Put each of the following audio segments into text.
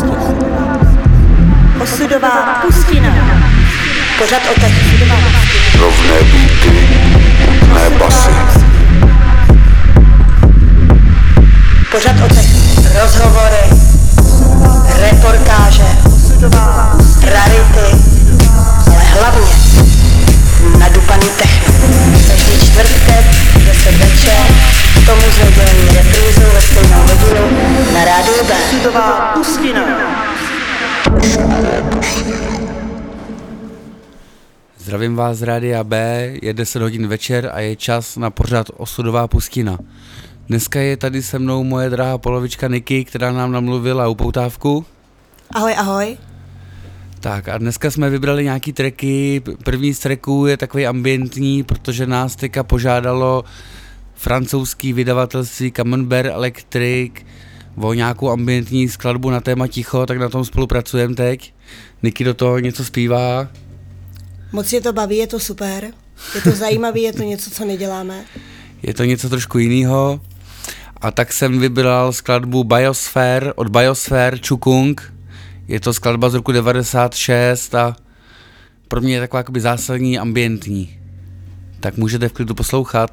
pustina. Osudová pustina. Pořad o tak osudová pustina. Rovné beaty, ne basy. Pořad o tak rozhovory, reportáže, rarity, ale hlavně nadupaný techno. Každý čtvrtek, 10 večer, k tomu s nedělní reprízou ve stejnou hodinu na rádiu B. Osudová pustina. Zdravím vás z Rádia B, je 10 hodin večer a je čas na pořád Osudová pustina. Dneska je tady se mnou moje drahá polovička Niky, která nám namluvila upoutávku. Ahoj, ahoj. Tak a dneska jsme vybrali nějaký treky, první z tracků je takový ambientní, protože nás teďka požádalo francouzský vydavatelství Camembert Electric o nějakou ambientní skladbu na téma ticho, tak na tom spolupracujeme teď. Niky do toho něco zpívá, Moc je to baví, je to super. Je to zajímavé, je to něco, co neděláme. je to něco trošku jiného. A tak jsem vybral skladbu Biosphere od Biosphere Chukung. Je to skladba z roku 96 a pro mě je taková jakoby zásadní ambientní. Tak můžete v klidu poslouchat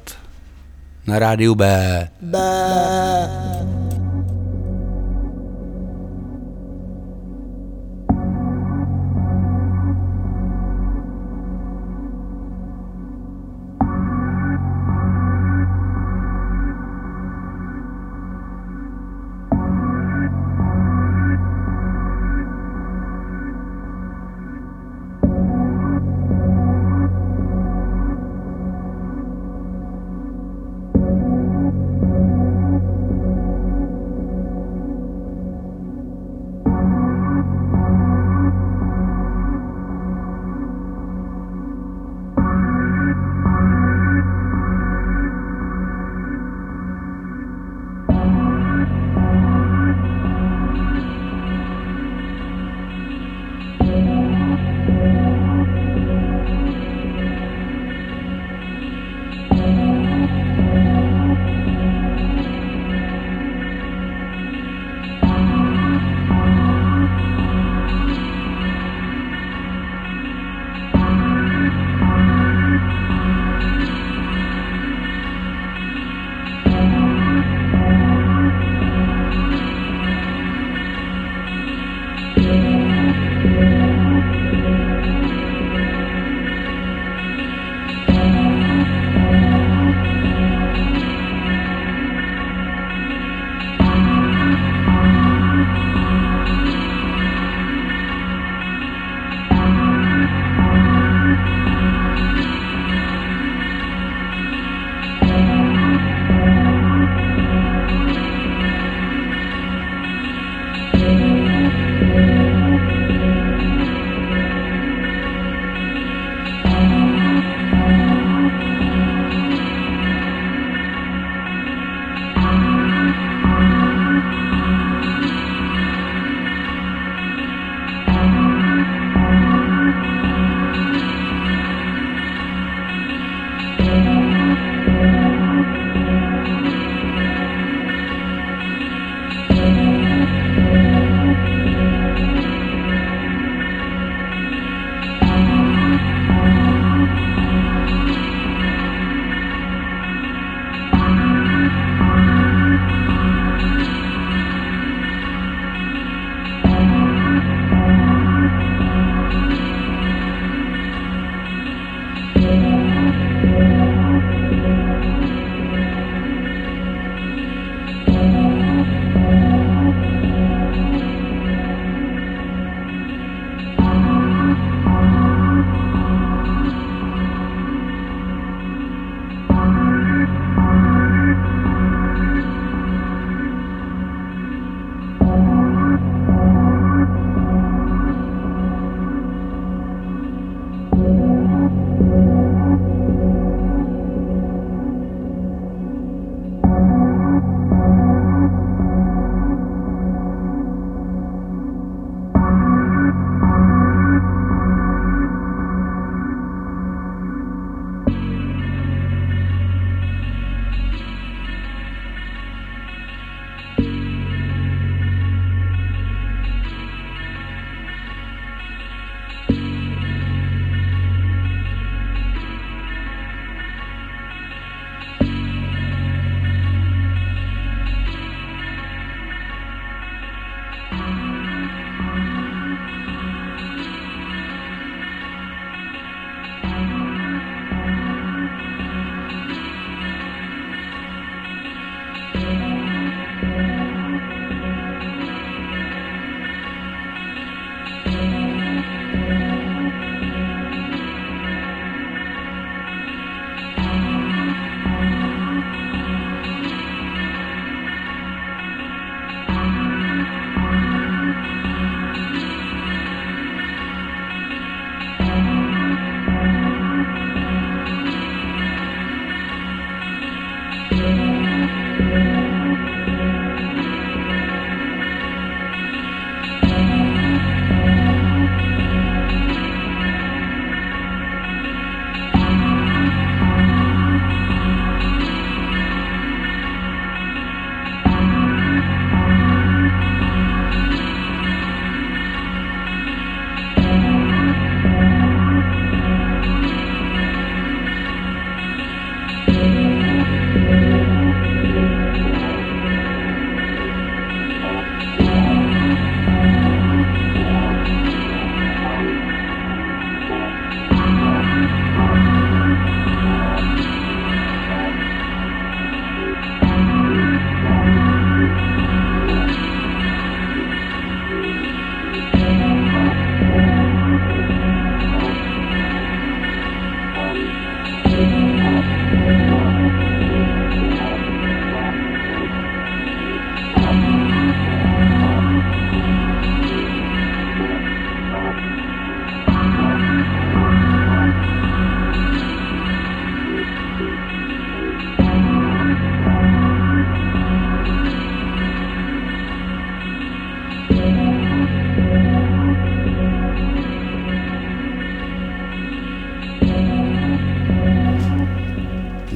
na rádiu B. Bé.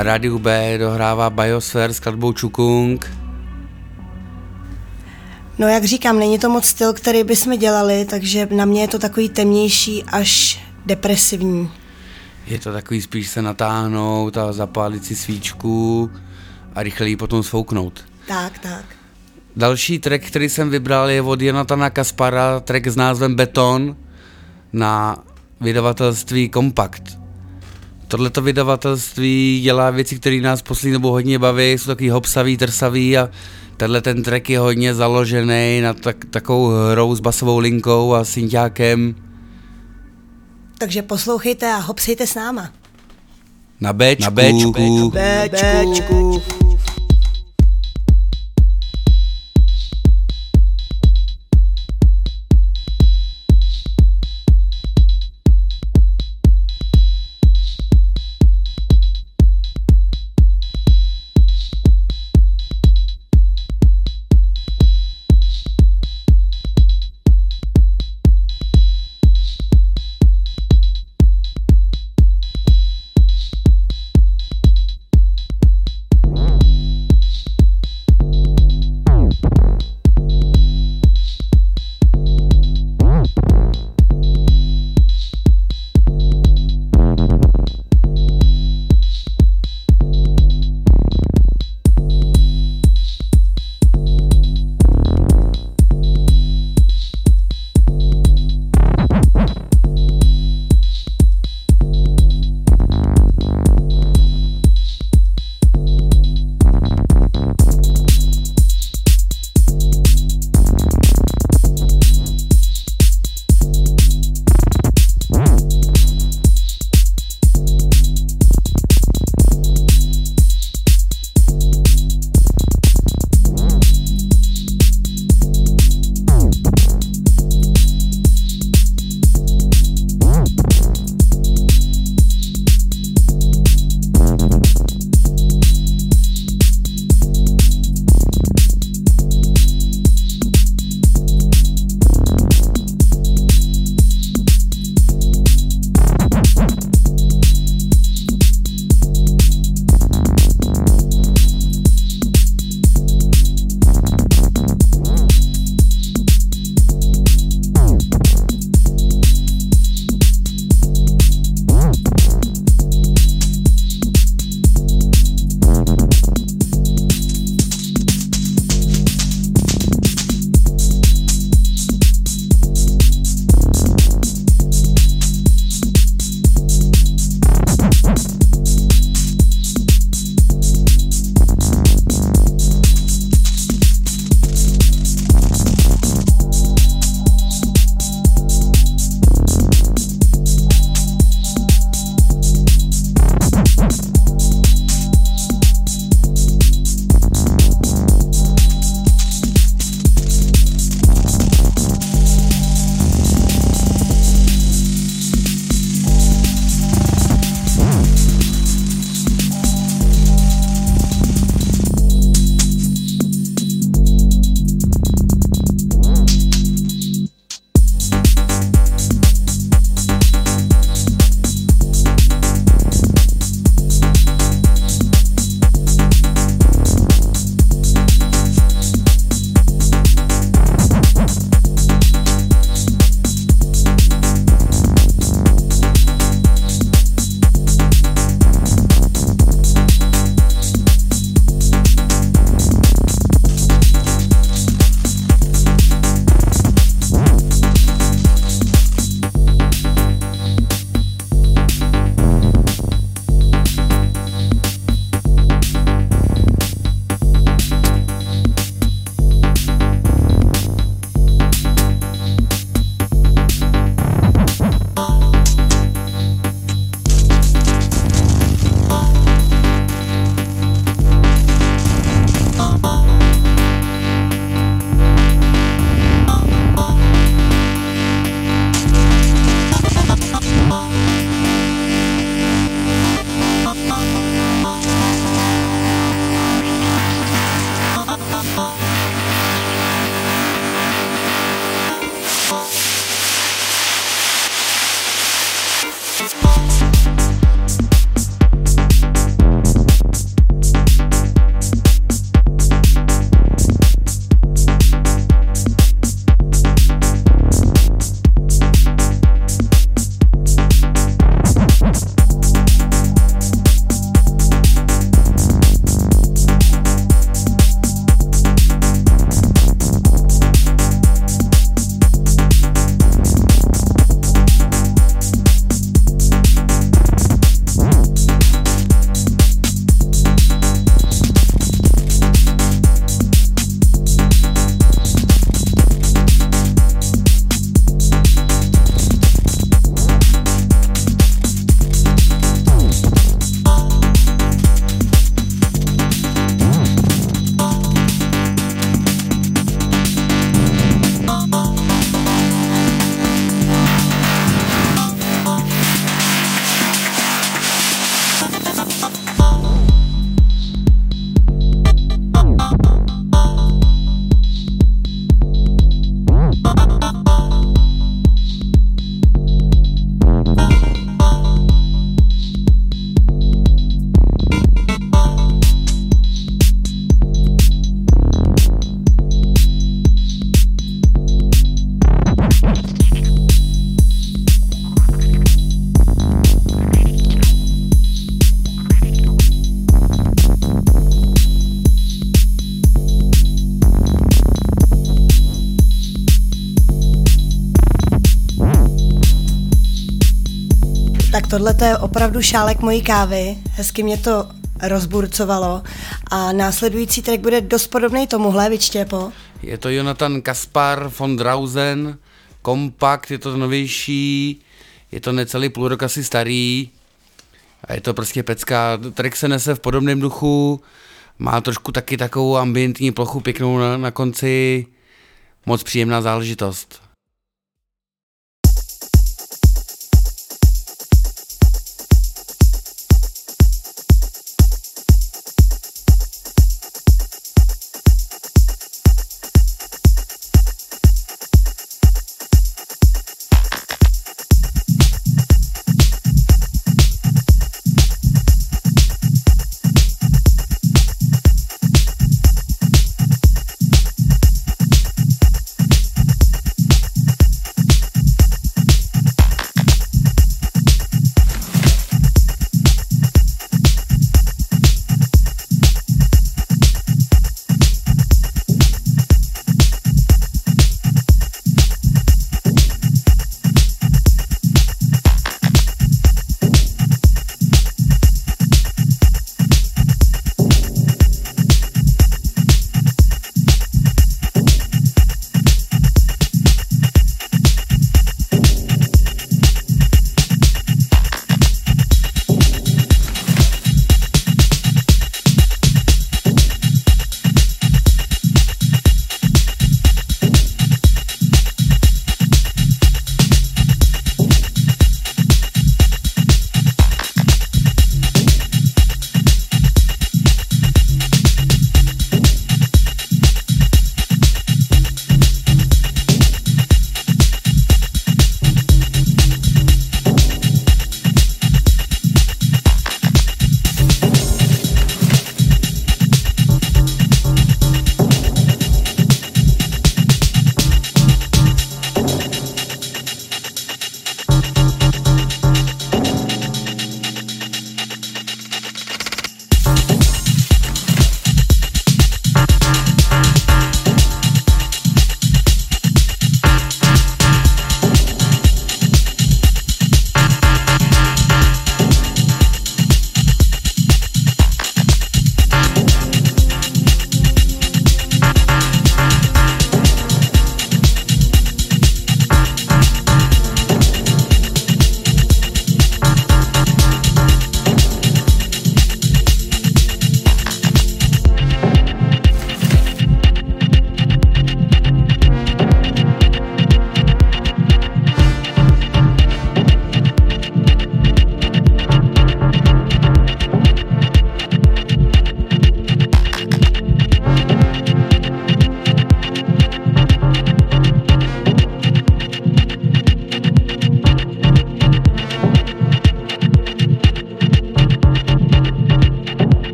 Na rádiu B dohrává Biosphere s kladbou Čukung. No jak říkám, není to moc styl, který bychom dělali, takže na mě je to takový temnější až depresivní. Je to takový spíš se natáhnout a zapálit si svíčku a rychle ji potom svouknout. Tak, tak. Další track, který jsem vybral, je od Jonatana Kaspara, track s názvem Beton na vydavatelství Kompakt. Tohleto vydavatelství dělá věci, které nás poslední dobou hodně baví, jsou takový hopsavý, trsavý a tenhle ten track je hodně založený na tak, takovou hrou s basovou linkou a synťákem. Takže poslouchejte a hopsejte s náma. Na Bčku. Na Bčku. Bčku. Tohle je opravdu šálek mojí kávy, hezky mě to rozburcovalo a následující track bude dost podobný tomuhle, vyčtěpo. Je to Jonathan Kaspar von Drausen, kompakt, je to novější, je to necelý půl rok asi starý a je to prostě pecka. Track se nese v podobném duchu, má trošku taky takovou ambientní plochu pěknou na, na konci, moc příjemná záležitost.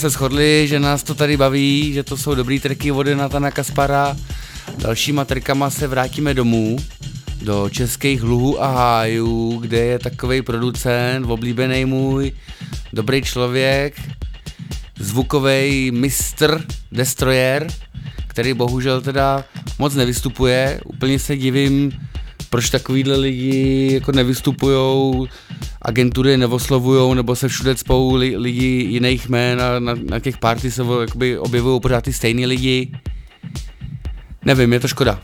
Se shodli, že nás to tady baví, že to jsou dobrý trky vody Natana Kaspara. Dalšíma trkama se vrátíme domů, do českých luhů a hájů, kde je takový producent, oblíbený můj, dobrý člověk, zvukový mistr, destroyer, který bohužel teda moc nevystupuje. Úplně se divím, proč takovýhle lidi jako nevystupujou, agentury nevoslovujou, nebo se všude cpou li, lidi jiných jmén a na, na těch party se jakoby objevují pořád ty stejný lidi. Nevím, je to škoda.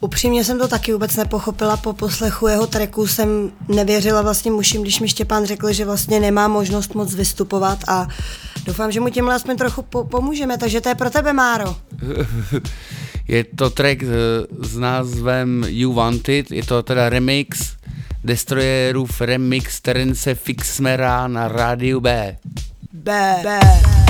Upřímně jsem to taky vůbec nepochopila. Po poslechu jeho treku jsem nevěřila vlastně muším, když mi Štěpán řekl, že vlastně nemá možnost moc vystupovat a doufám, že mu tímhle aspoň trochu po- pomůžeme, takže to je pro tebe, Máro. je to track s názvem You Wanted, je to teda remix Destroyerův remix Terence Fixmera na rádiu B. B. B. dobrá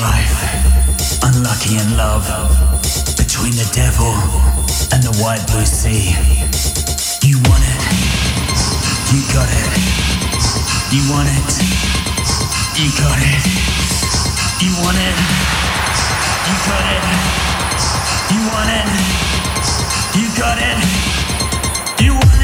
strife, unlucky in love, between the devil and the white blue sea. You want it, you got it. You want it, you got it. You want it, you got it. You want it, you got it. You want it.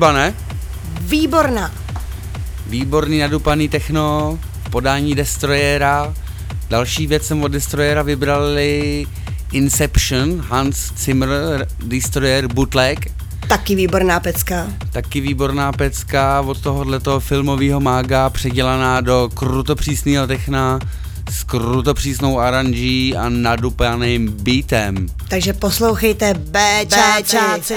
Kuřba, ne? Výborná. Výborný nadupaný techno, podání Destroyera. Další věc jsem od Destroyera vybrali Inception, Hans Zimmer, Destroyer bootleg. Taky výborná pecka. Taky výborná pecka od tohoto filmového mága, předělaná do krutopřísného techna s krutopřísnou aranží a nadupaným beatem. Takže poslouchejte Bčáci. Bčáci.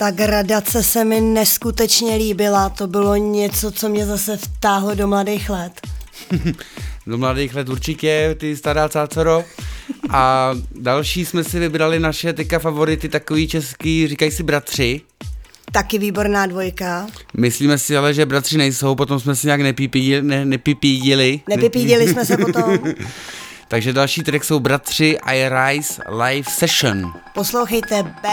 Ta gradace se mi neskutečně líbila, to bylo něco, co mě zase vtáhlo do mladých let. do mladých let určitě, ty stará cácoro. A další jsme si vybrali naše teďka favority, takový český, říkají si bratři. Taky výborná dvojka. Myslíme si ale, že bratři nejsou, potom jsme si nějak nepipídili. Ne, nepipídili. Nepipídili jsme se potom. Takže další track jsou Bratři I Rise Live Session. Poslouchejte B.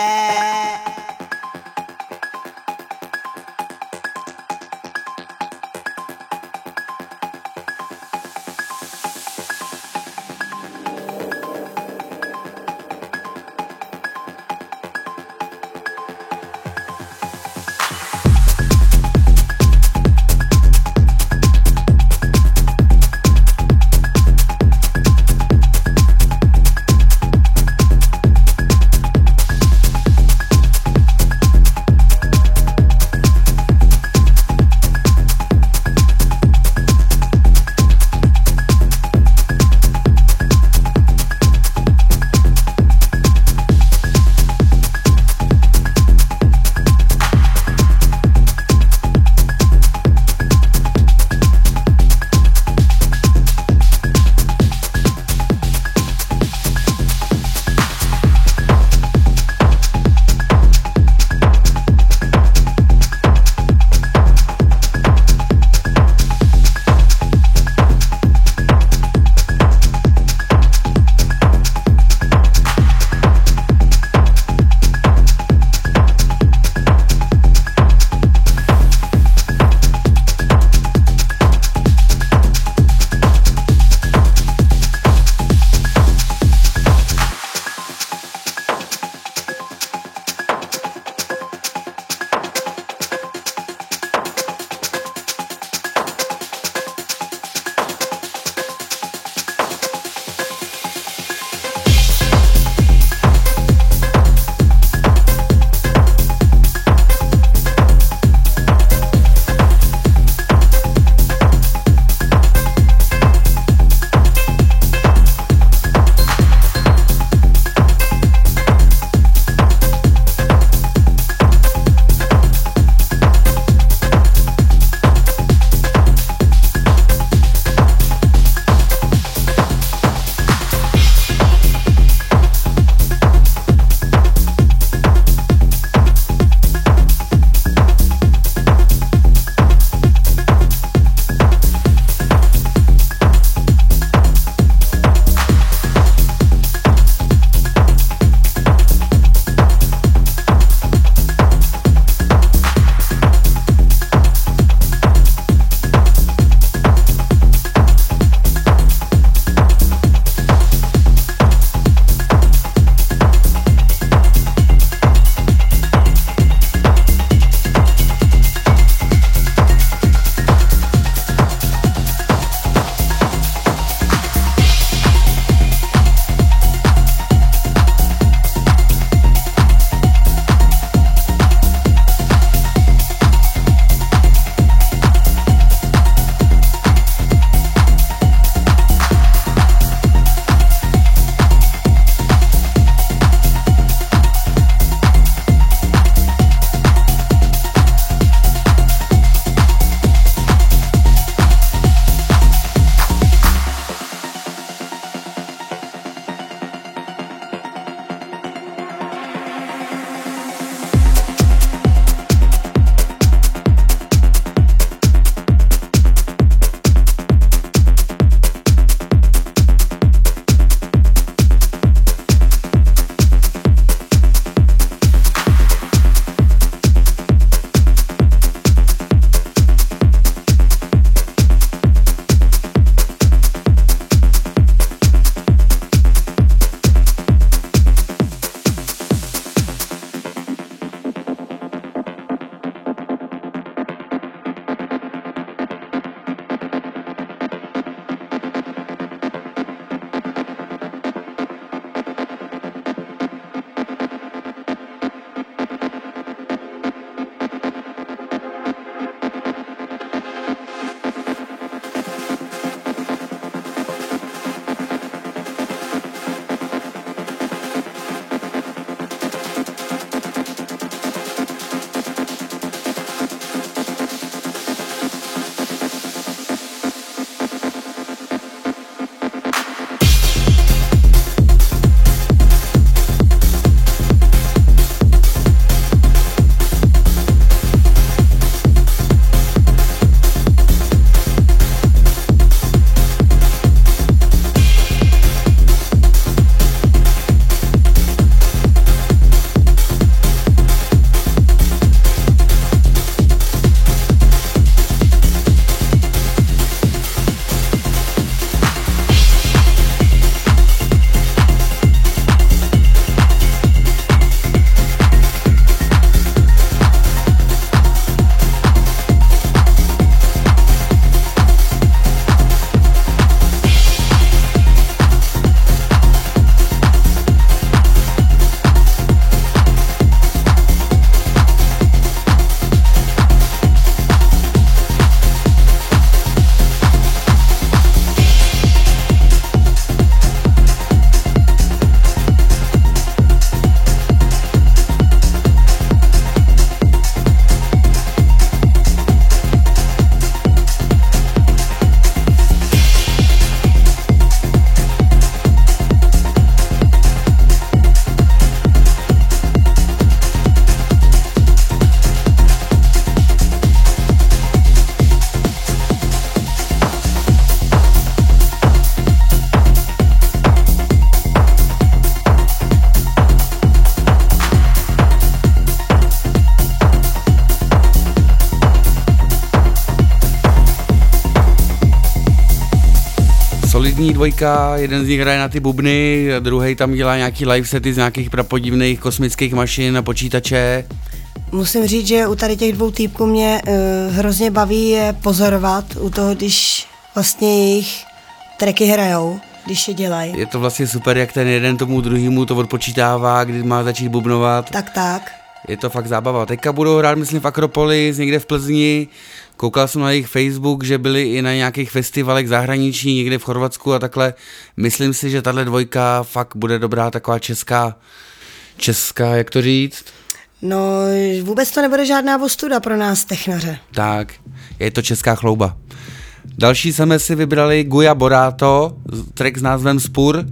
dvojka, jeden z nich hraje na ty bubny, druhý tam dělá nějaký live sety z nějakých prapodivných kosmických mašin a počítače. Musím říct, že u tady těch dvou týpků mě uh, hrozně baví je pozorovat u toho, když vlastně jejich tracky hrajou, když je dělají. Je to vlastně super, jak ten jeden tomu druhému to odpočítává, kdy má začít bubnovat. Tak, tak. Je to fakt zábava. Teďka budou hrát, myslím, v Akropolis, někde v Plzni. Koukal jsem na jejich Facebook, že byli i na nějakých festivalech zahraničí, někde v Chorvatsku a takhle. Myslím si, že tahle dvojka fakt bude dobrá, taková česká, česká, jak to říct? No, vůbec to nebude žádná ostuda pro nás, technaře. Tak, je to česká chlouba. Další jsme si vybrali Guya Borato, track s názvem Spur.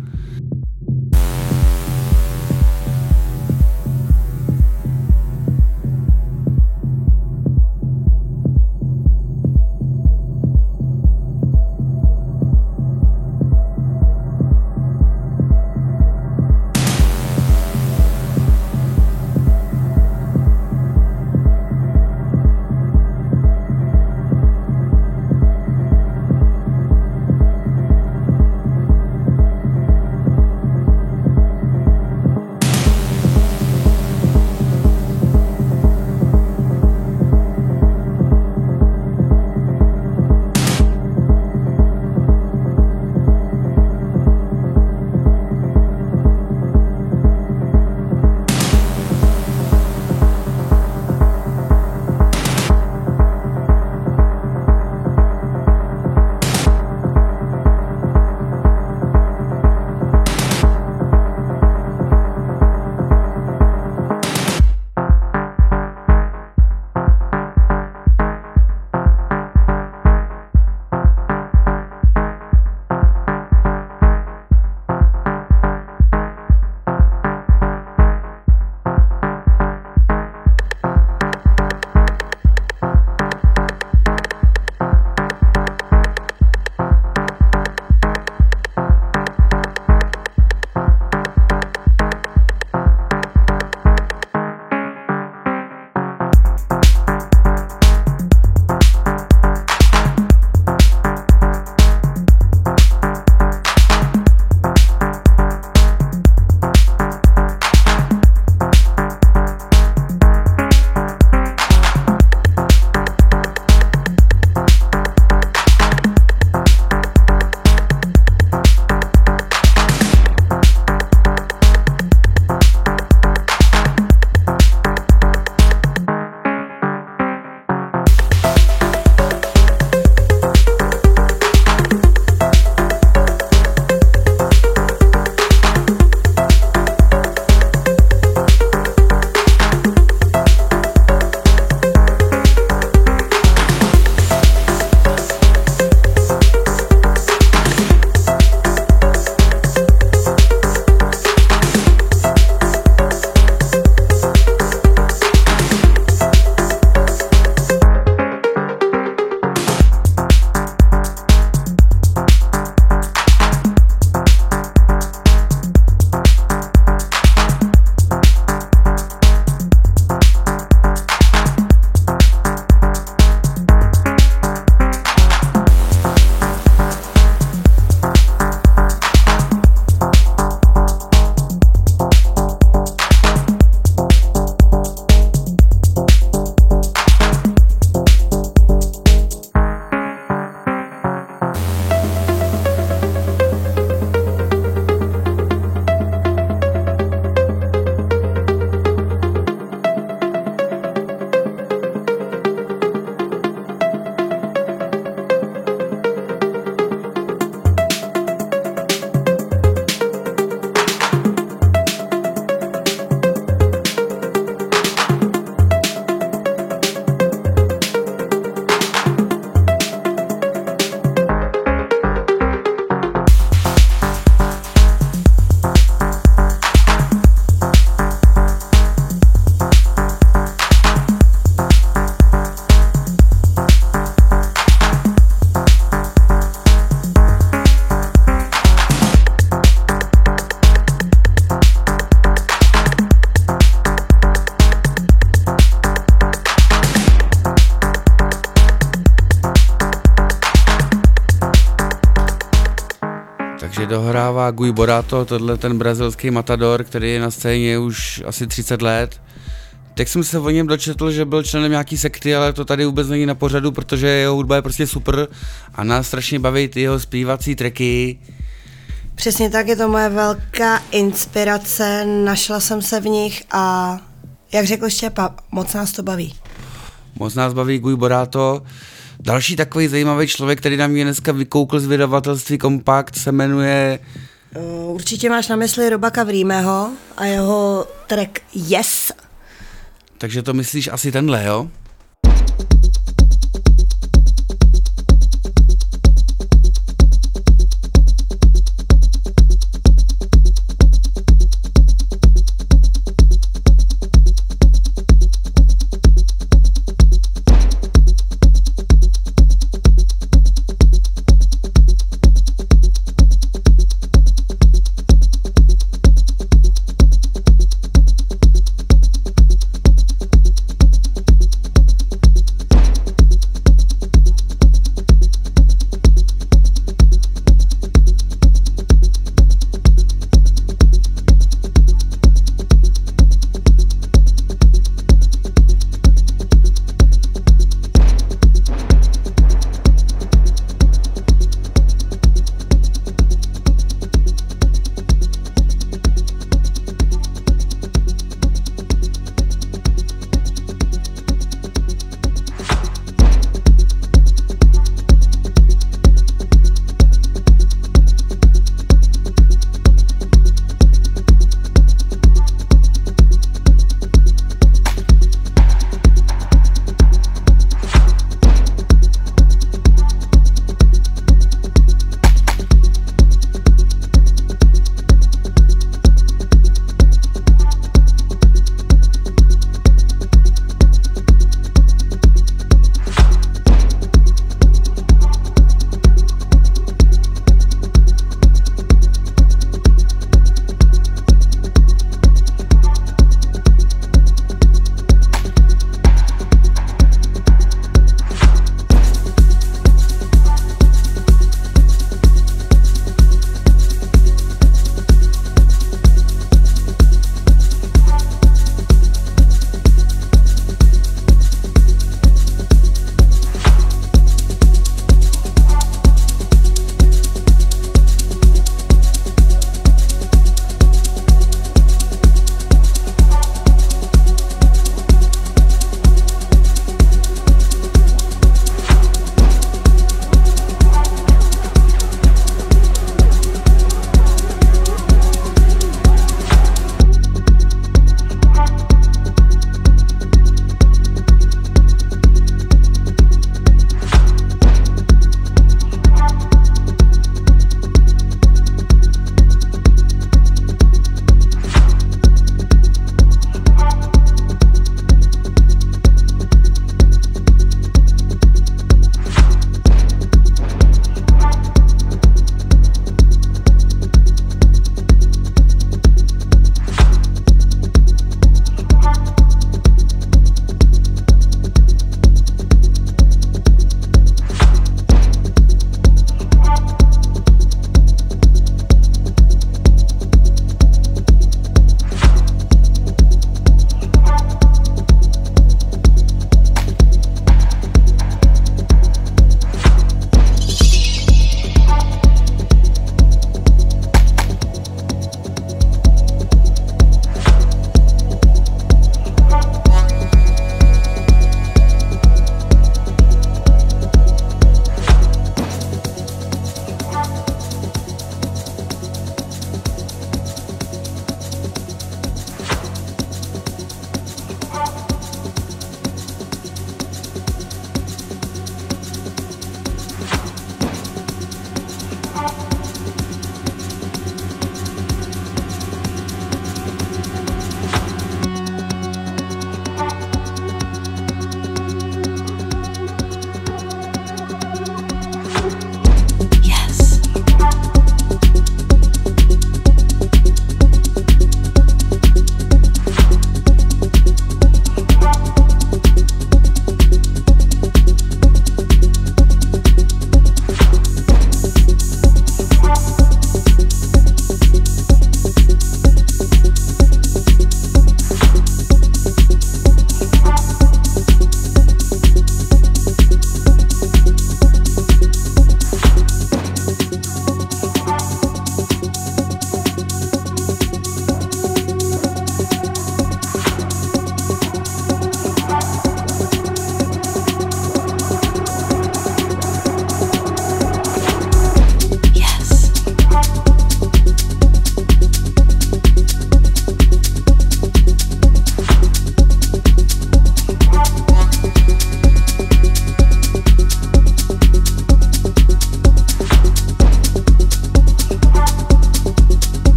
Zpívá Guy Borato, tohle ten brazilský matador, který je na scéně už asi 30 let. Tak jsem se o něm dočetl, že byl členem nějaký sekty, ale to tady vůbec není na pořadu, protože jeho hudba je prostě super a nás strašně baví ty jeho zpívací tracky. Přesně tak, je to moje velká inspirace, našla jsem se v nich a jak řekl Štěpa, moc nás to baví. Moc nás baví Guy Borato. Další takový zajímavý člověk, který na mě dneska vykoukl z vydavatelství Kompakt, se jmenuje... Uh, Určitě máš na mysli Roba Kavrýmého a jeho track Yes. Takže to myslíš asi tenhle, jo?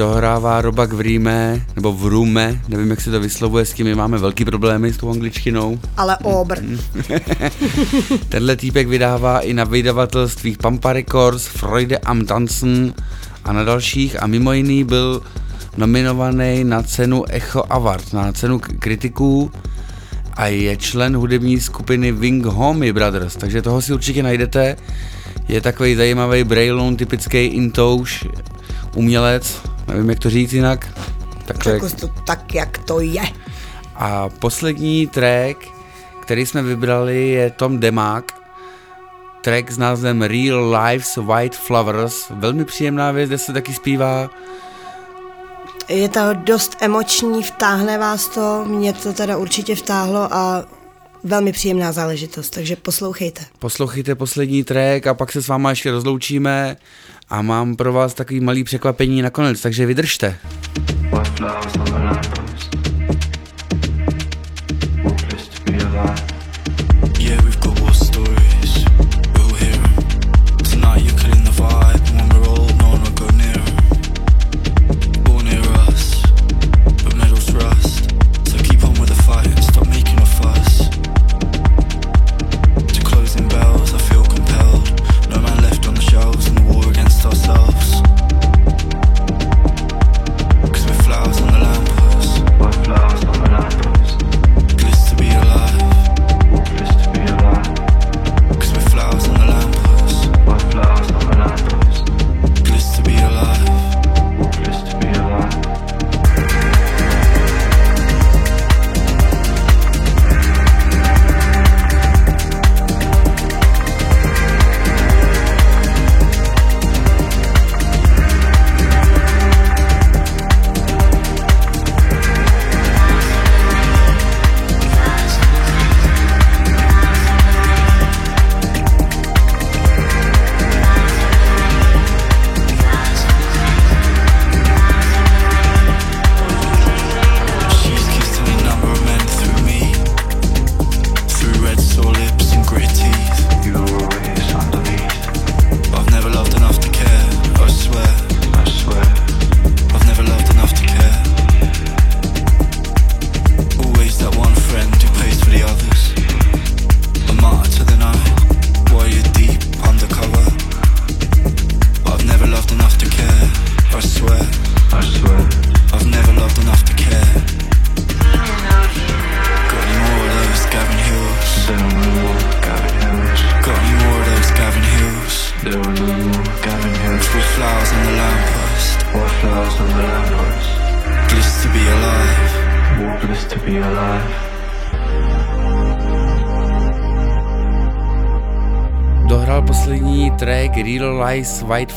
Dohrává Robak v Ríme, nebo v Rume, nevím, jak se to vyslovuje, s tím my máme velký problémy s tou angličtinou. Ale obr. Tenhle týpek vydává i na vydavatelstvích Pampa Records, Freude am Tanzen a na dalších a mimo jiný byl nominovaný na cenu Echo Award, na cenu kritiků a je člen hudební skupiny Wing Homey Brothers, takže toho si určitě najdete. Je takový zajímavý Braylon, typický intouš, umělec, nevím jak to říct jinak. Tak, jak... to tak, jak to je. A poslední track, který jsme vybrali, je Tom Demák, track s názvem Real Life's White Flowers, velmi příjemná věc, kde se taky zpívá je to dost emoční, vtáhne vás to, mě to teda určitě vtáhlo a velmi příjemná záležitost, takže poslouchejte. Poslouchejte poslední track a pak se s váma ještě rozloučíme a mám pro vás takový malý překvapení nakonec, takže vydržte. What Ice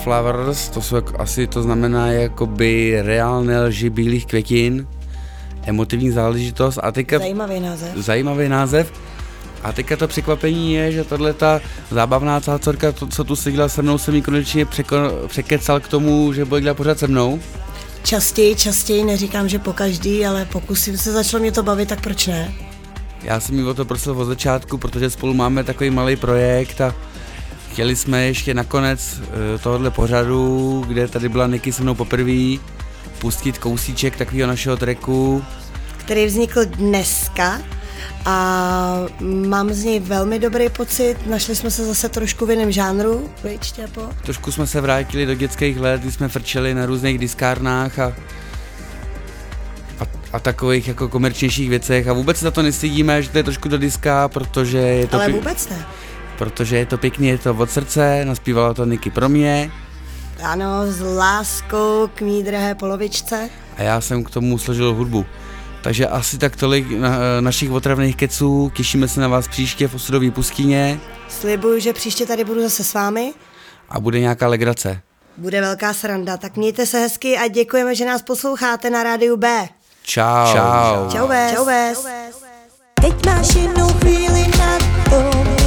Flowers, to jsou jako, asi to znamená jakoby reálné lži bílých květin, emotivní záležitost a teďka... Zajímavý název. Zajímavý název. A teďka to překvapení je, že tohle ta zábavná cácorka, to, co tu seděla se mnou, se mi konečně překo, překecal k tomu, že bude dělat pořád se mnou. Častěji, častěji, neříkám, že po každý, ale pokusím se, začalo mě to bavit, tak proč ne? Já jsem mi o to prosil od začátku, protože spolu máme takový malý projekt a Chtěli jsme ještě nakonec eh, tohohle pořadu, kde tady byla Niky se mnou poprvé, pustit kousíček takového našeho treku. Který vznikl dneska a mám z něj velmi dobrý pocit. Našli jsme se zase trošku v jiném žánru, Štěpo? Trošku jsme se vrátili do dětských let, kdy jsme frčeli na různých diskárnách a, a, a takových jako komerčnějších věcech a vůbec za to nestydíme, že to je trošku do diska, protože je to... Ale vůbec ne protože je to pěkně, je to od srdce, naspívala to Niky pro mě. Ano, s láskou k mý drahé polovičce. A já jsem k tomu složil hudbu. Takže asi tak tolik na, našich otravných keců, těšíme se na vás příště v Osudové pustině. Slibuju, že příště tady budu zase s vámi. A bude nějaká legrace. Bude velká sranda, tak mějte se hezky a děkujeme, že nás posloucháte na rádiu B. Čau. Čau. Čau. Čau, bez. Teď máš jednu chvíli na to,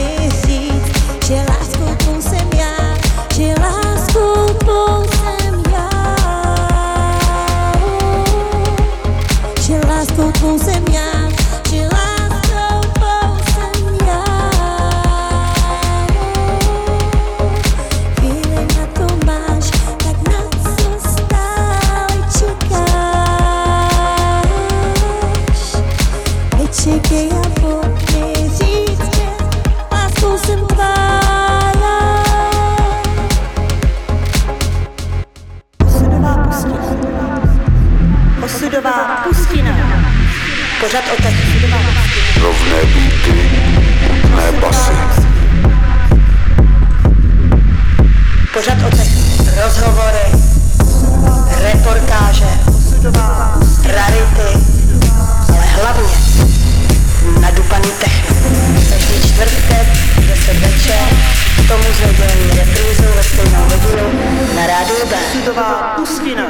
pořad o tak Rovné býty, nutné basy. Pořad o tak rozhovory, reportáže, rarity, ale hlavně nadupaný technik. Každý čtvrtek, 10 večer, k tomu zvedení reprízu ve stejnou hodinu na rádiu B. Pustidová pustina.